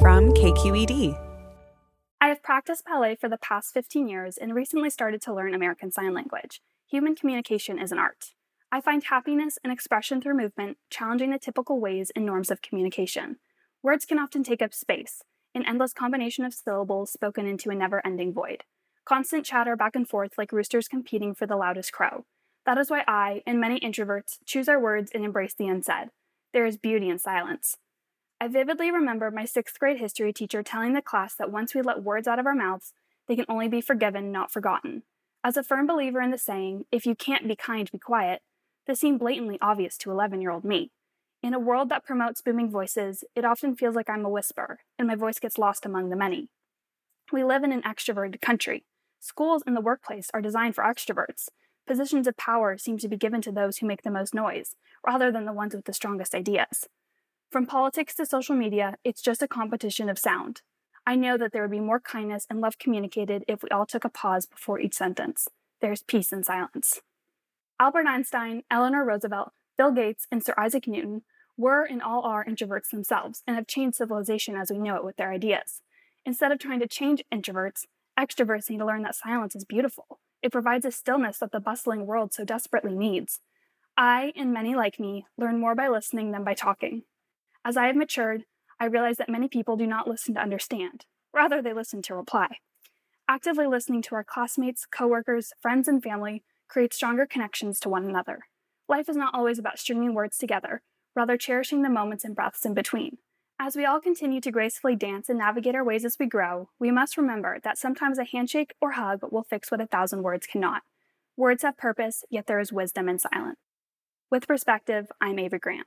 from KQED. I have practiced ballet for the past 15 years and recently started to learn American Sign Language. Human communication is an art. I find happiness and expression through movement, challenging the typical ways and norms of communication. Words can often take up space, an endless combination of syllables spoken into a never ending void. Constant chatter back and forth like roosters competing for the loudest crow. That is why I, and many introverts, choose our words and embrace the unsaid. There is beauty in silence. I vividly remember my sixth grade history teacher telling the class that once we let words out of our mouths, they can only be forgiven, not forgotten. As a firm believer in the saying, if you can't be kind, be quiet, this seemed blatantly obvious to 11 year old me. In a world that promotes booming voices, it often feels like I'm a whisper, and my voice gets lost among the many. We live in an extroverted country. Schools and the workplace are designed for extroverts. Positions of power seem to be given to those who make the most noise, rather than the ones with the strongest ideas. From politics to social media, it's just a competition of sound. I know that there would be more kindness and love communicated if we all took a pause before each sentence. There's peace in silence. Albert Einstein, Eleanor Roosevelt, Bill Gates, and Sir Isaac Newton were and all are introverts themselves and have changed civilization as we know it with their ideas. Instead of trying to change introverts, extroverts need to learn that silence is beautiful. It provides a stillness that the bustling world so desperately needs. I, and many like me, learn more by listening than by talking. As I have matured, I realize that many people do not listen to understand. Rather, they listen to reply. Actively listening to our classmates, coworkers, friends, and family creates stronger connections to one another. Life is not always about stringing words together, rather, cherishing the moments and breaths in between. As we all continue to gracefully dance and navigate our ways as we grow, we must remember that sometimes a handshake or hug will fix what a thousand words cannot. Words have purpose, yet there is wisdom in silence. With perspective, I'm Ava Grant.